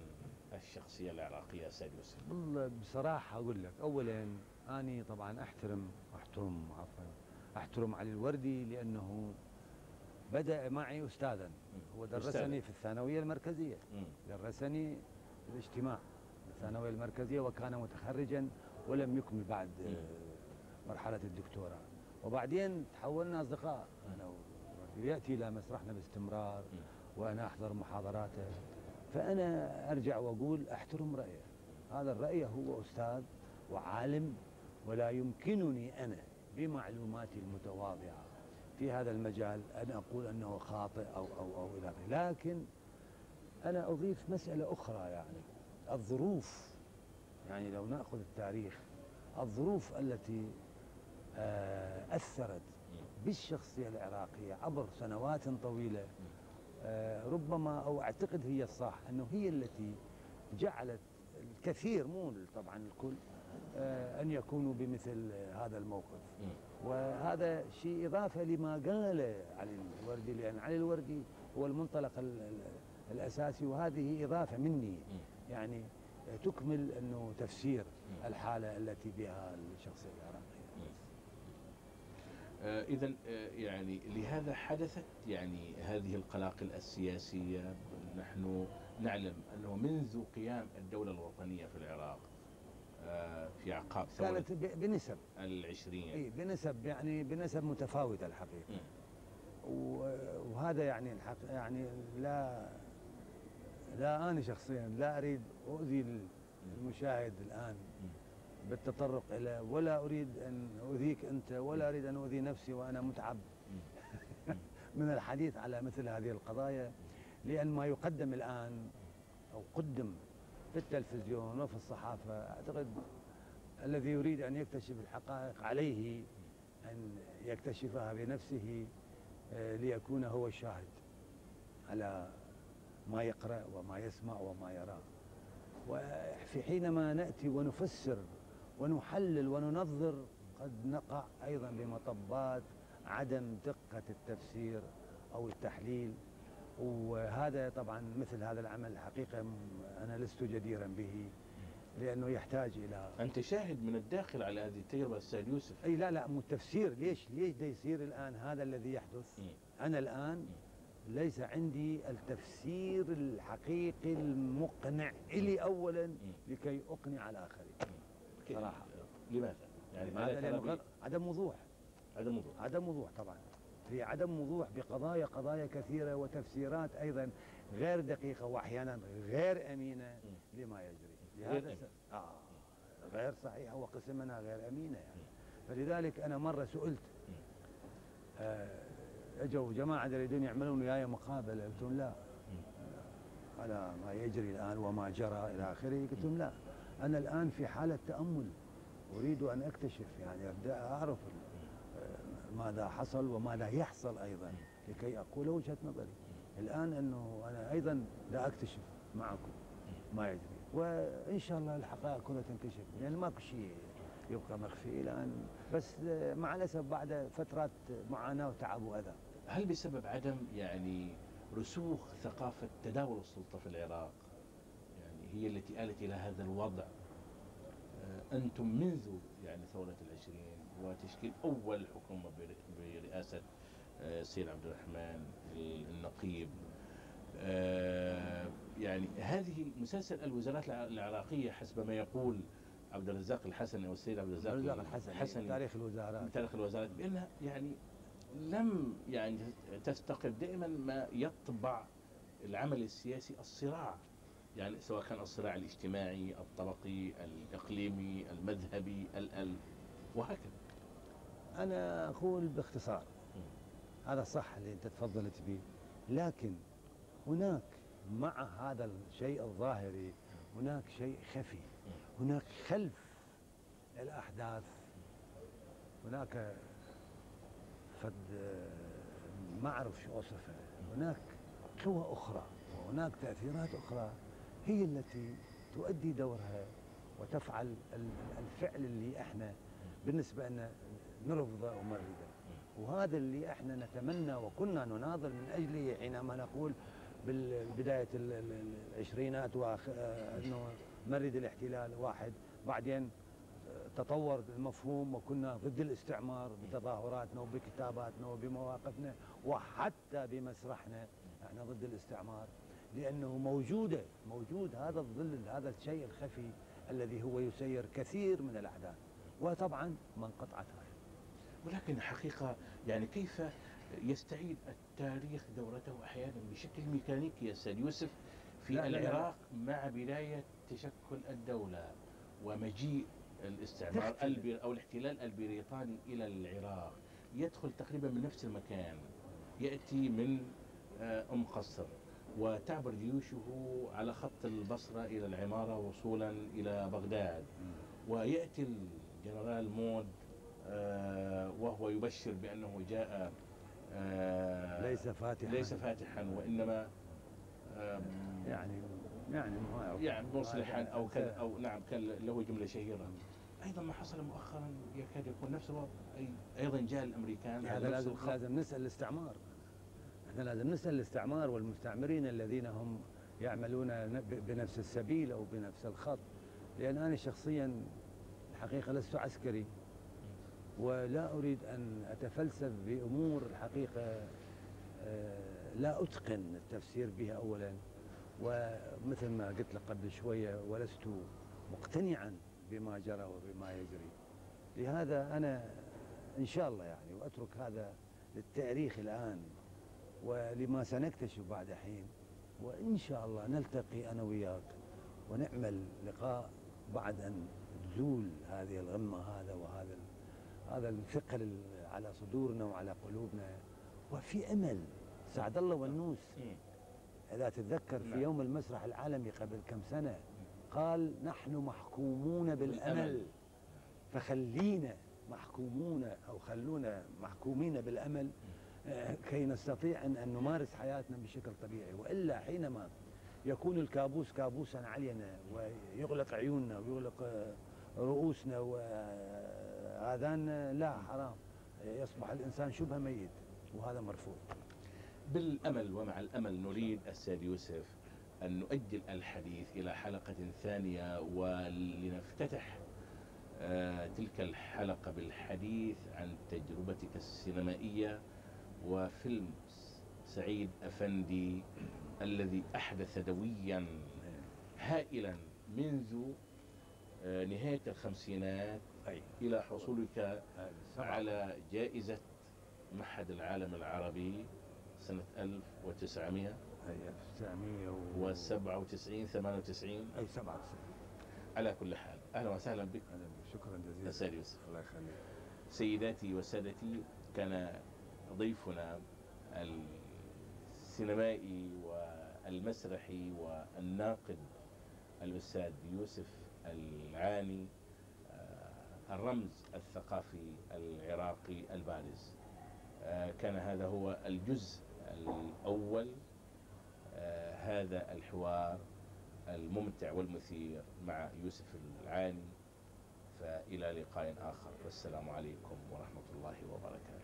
Speaker 1: الشخصية العراقية سيد يوسف
Speaker 2: والله بصراحة أقول لك أولا أني طبعا أحترم أحترم عفوا أحترم علي الوردي لأنه بدأ معي أستاذا. هو درسني
Speaker 1: أستاذ.
Speaker 2: في الثانوية المركزية. درسني الاجتماع الثانوية المركزية وكان متخرجا ولم يكمل بعد مرحلة الدكتوراه. وبعدين تحولنا أصدقاء أنا يأتي إلى مسرحنا باستمرار
Speaker 1: مم.
Speaker 2: وأنا أحضر محاضراته. فأنا أرجع وأقول أحترم رأيه. هذا الرأي هو أستاذ وعالم ولا يمكنني أنا بمعلوماتي المتواضعة في هذا المجال أن أقول أنه خاطئ أو أو أو إلى آخره لكن أنا أضيف مسألة أخرى يعني. الظروف يعني لو نأخذ التاريخ الظروف التي آه، أثرت بالشخصية العراقية عبر سنوات طويلة. آه، ربما أو أعتقد هي الصح أنه هي التي جعلت الكثير مو طبعا الكل آه، أن يكونوا بمثل هذا الموقف. وهذا شيء إضافة لما قال علي الوردي لأن علي الوردي هو المنطلق الأساسي وهذه إضافة مني. يعني تكمل أنه تفسير الحالة التي بها الشخصية العراقية.
Speaker 1: آه إذا آه يعني لهذا حدثت يعني هذه القلاقل السياسية. نحن نعلم أنه منذ قيام الدولة الوطنية في العراق آه في أعقاب
Speaker 2: كانت بنسب.
Speaker 1: العشرين.
Speaker 2: اي بنسب يعني بنسب متفاوتة الحقيقة. وهذا يعني الحق يعني لا لا أنا شخصيا لا أريد أؤذي المشاهد الآن. بالتطرق إلى ولا أريد أن أؤذيك أنت ولا أريد أن أؤذي نفسي وأنا متعب. من الحديث على مثل هذه القضايا لأن ما يقدم الآن أو قدم في التلفزيون وفي الصحافة أعتقد الذي يريد أن يكتشف الحقائق عليه أن يكتشفها بنفسه آه، ليكون هو الشاهد على ما يقرأ وما يسمع وما يرى. وفي حينما نأتي ونفسر ونحلل وننظر. قد نقع أيضا بمطبات عدم دقة التفسير أو التحليل وهذا طبعا مثل هذا العمل حقيقة أنا لست جديرا به لأنه يحتاج إلى
Speaker 1: أنت شاهد من الداخل على هذه التجربة أستاذ يوسف.
Speaker 2: أي لا لا مو التفسير. ليش؟ ليش ده يصير الآن هذا الذي يحدث؟ أنا الآن ليس عندي التفسير الحقيقي المقنع إلي أولا لكي أقنع الآخرين.
Speaker 1: صراحة. لماذا؟
Speaker 2: يعني لماذا؟ عدم وضوح.
Speaker 1: عدم وضوح.
Speaker 2: عدم وضوح طبعا. في عدم وضوح بقضايا قضايا كثيرة وتفسيرات أيضا غير دقيقة وأحيانا غير أمينة لما يجري. لهذا آه. غير صحيحة وقسم منها غير أمينة يعني. فلذلك أنا مرة سئلت آه أجوا جماعة يريدون يعملون وياي مقابلة؟ قلت لهم لا. على ما يجري الآن وما جرى إلى آخره. قلت لهم لا. أنا الآن في حالة تأمل أريد أن أكتشف يعني أبدأ أعرف ماذا حصل وماذا يحصل أيضا لكي أقول وجهة نظري. الآن إنه أنا أيضا لا أكتشف معكم ما يجري. وإن شاء الله الحقائق كلها تنكشف لأن يعني ماكو شيء يبقى مخفي الان بس مع الأسف بعد فترات معاناة وتعب وأذى.
Speaker 1: هل بسبب عدم يعني رسوخ ثقافة تداول السلطة في العراق هي التي آلت إلى هذا الوضع. آه، أنتم منذ يعني ثورة العشرين وتشكيل أول حكومة برئاسة آه، السيد عبد الرحمن النقيب. آه، يعني هذه مسلسل الوزارات العراقية حسب ما يقول عبد الرزاق الحسني أو السيد عبد الرزاق
Speaker 2: الحسني. تاريخ الوزارات.
Speaker 1: تاريخ الوزارات. بأنها يعني لم يعني تستقل دائما ما يطبع العمل السياسي الصراع. يعني سواء كان الصراع الاجتماعي الطبقي الإقليمي المذهبي ال وهكذا.
Speaker 2: أنا أقول باختصار. هذا صح اللي أنت تفضلت به. لكن هناك مع هذا الشيء الظاهري هناك شيء خفي. هناك خلف الأحداث. هناك فد ما أعرف شو أوصفها هناك قوى أخرى. وهناك تأثيرات أخرى. هي التي تؤدي دورها وتفعل الفعل اللي إحنا بالنسبة لنا نرفضه ومرده وهذا اللي إحنا نتمنى وكنا نناضل من أجله حينما نقول بالبداية العشرينات إنه مرد الاحتلال واحد. بعدين تطور المفهوم وكنا ضد الاستعمار بتظاهراتنا وبكتاباتنا وبمواقفنا وحتى بمسرحنا. إحنا ضد الاستعمار. لأنه موجوده موجود هذا الظل هذا الشيء الخفي الذي هو يسير كثير من الاحداث وطبعا ما انقطعت
Speaker 1: ولكن حقيقة يعني كيف يستعيد التاريخ دورته أحيانا بشكل ميكانيكي يا يوسف في لا العراق لا. مع بداية تشكل الدولة ومجيء الاستعمار أو الاحتلال البريطاني إلى العراق. يدخل تقريبا من نفس المكان. يأتي من آه، أم قصر. وتعبر جيوشه على خط البصرة إلى العمارة وصولا إلى بغداد. ويأتي الجنرال مود آه، وهو يبشر بأنه جاء آه،
Speaker 2: ليس فاتحا.
Speaker 1: ليس فاتحا وإنما
Speaker 2: يعني يعني.
Speaker 1: يعني مصلحا أو كذا أو نعم كان له جملة شهيرة. أيضا ما حصل مؤخرا يكاد يكون نفس الوضع. أيضا جاء الأمريكان
Speaker 2: هذا لازم. لازم نسأل الاستعمار. إحنا لازم نسأل الاستعمار والمستعمرين الذين هم يعملون بنفس السبيل أو بنفس الخط. لأن أنا شخصيا الحقيقة لست عسكري ولا أريد أن أتفلسف بأمور الحقيقة آه، لا أتقن التفسير بها اولا. ومثل ما قلت لك قبل شوية ولست مقتنعا بما جرى وبما يجري. لهذا أنا إن شاء الله يعني وأترك هذا للتاريخ الآن. ولما سنكتشف بعد حين وإن شاء الله نلتقي أنا وياك ونعمل لقاء بعد أن تزول هذه الغمة هذا وهذا هذا الثقل ال- على صدورنا وعلى قلوبنا وفي أمل سعد الله والنوس. إذا تتذكر في
Speaker 1: نعم.
Speaker 2: يوم المسرح العالمي قبل كم سنة قال نحن محكومون بالأمل
Speaker 1: بالأمل.
Speaker 2: فخلينا محكومون أو خلونا محكومين بالأمل آه، كي نستطيع أن نمارس حياتنا بشكل طبيعي. وإلا حينما يكون الكابوس كابوسا علينا ويغلق عيوننا ويغلق آه، رؤوسنا وآذاننا لا حرام. يصبح الإنسان شبه ميت وهذا مرفوض.
Speaker 1: بالأمل ومع الأمل نريد أستاذ يوسف أن نؤجل الحديث إلى حلقة ثانية ولنفتتح آه، تلك الحلقة بالحديث عن تجربتك السينمائية وفيلم سعيد أفندي الذي أحدث دويا هائلا منذ آه، نهاية الخمسينات. إلى حصولك. على جائزة معهد العالم العربي سنة 1997
Speaker 2: أي 1997
Speaker 1: 98
Speaker 2: أي 97
Speaker 1: على كل حال. أهلا وسهلا
Speaker 2: بك. شكرا جزيلا.
Speaker 1: أستاذ يوسف.
Speaker 2: الله يخليك.
Speaker 1: سيداتي وسادتي كان ضيفنا السينمائي والمسرحي والناقد الأستاذ يوسف العاني آه، الرمز الثقافي العراقي البارز. آه، كان هذا هو الجزء الأول آه، هذا الحوار الممتع والمثير مع يوسف العاني. فإلى لقاء آخر والسلام عليكم ورحمة الله وبركاته.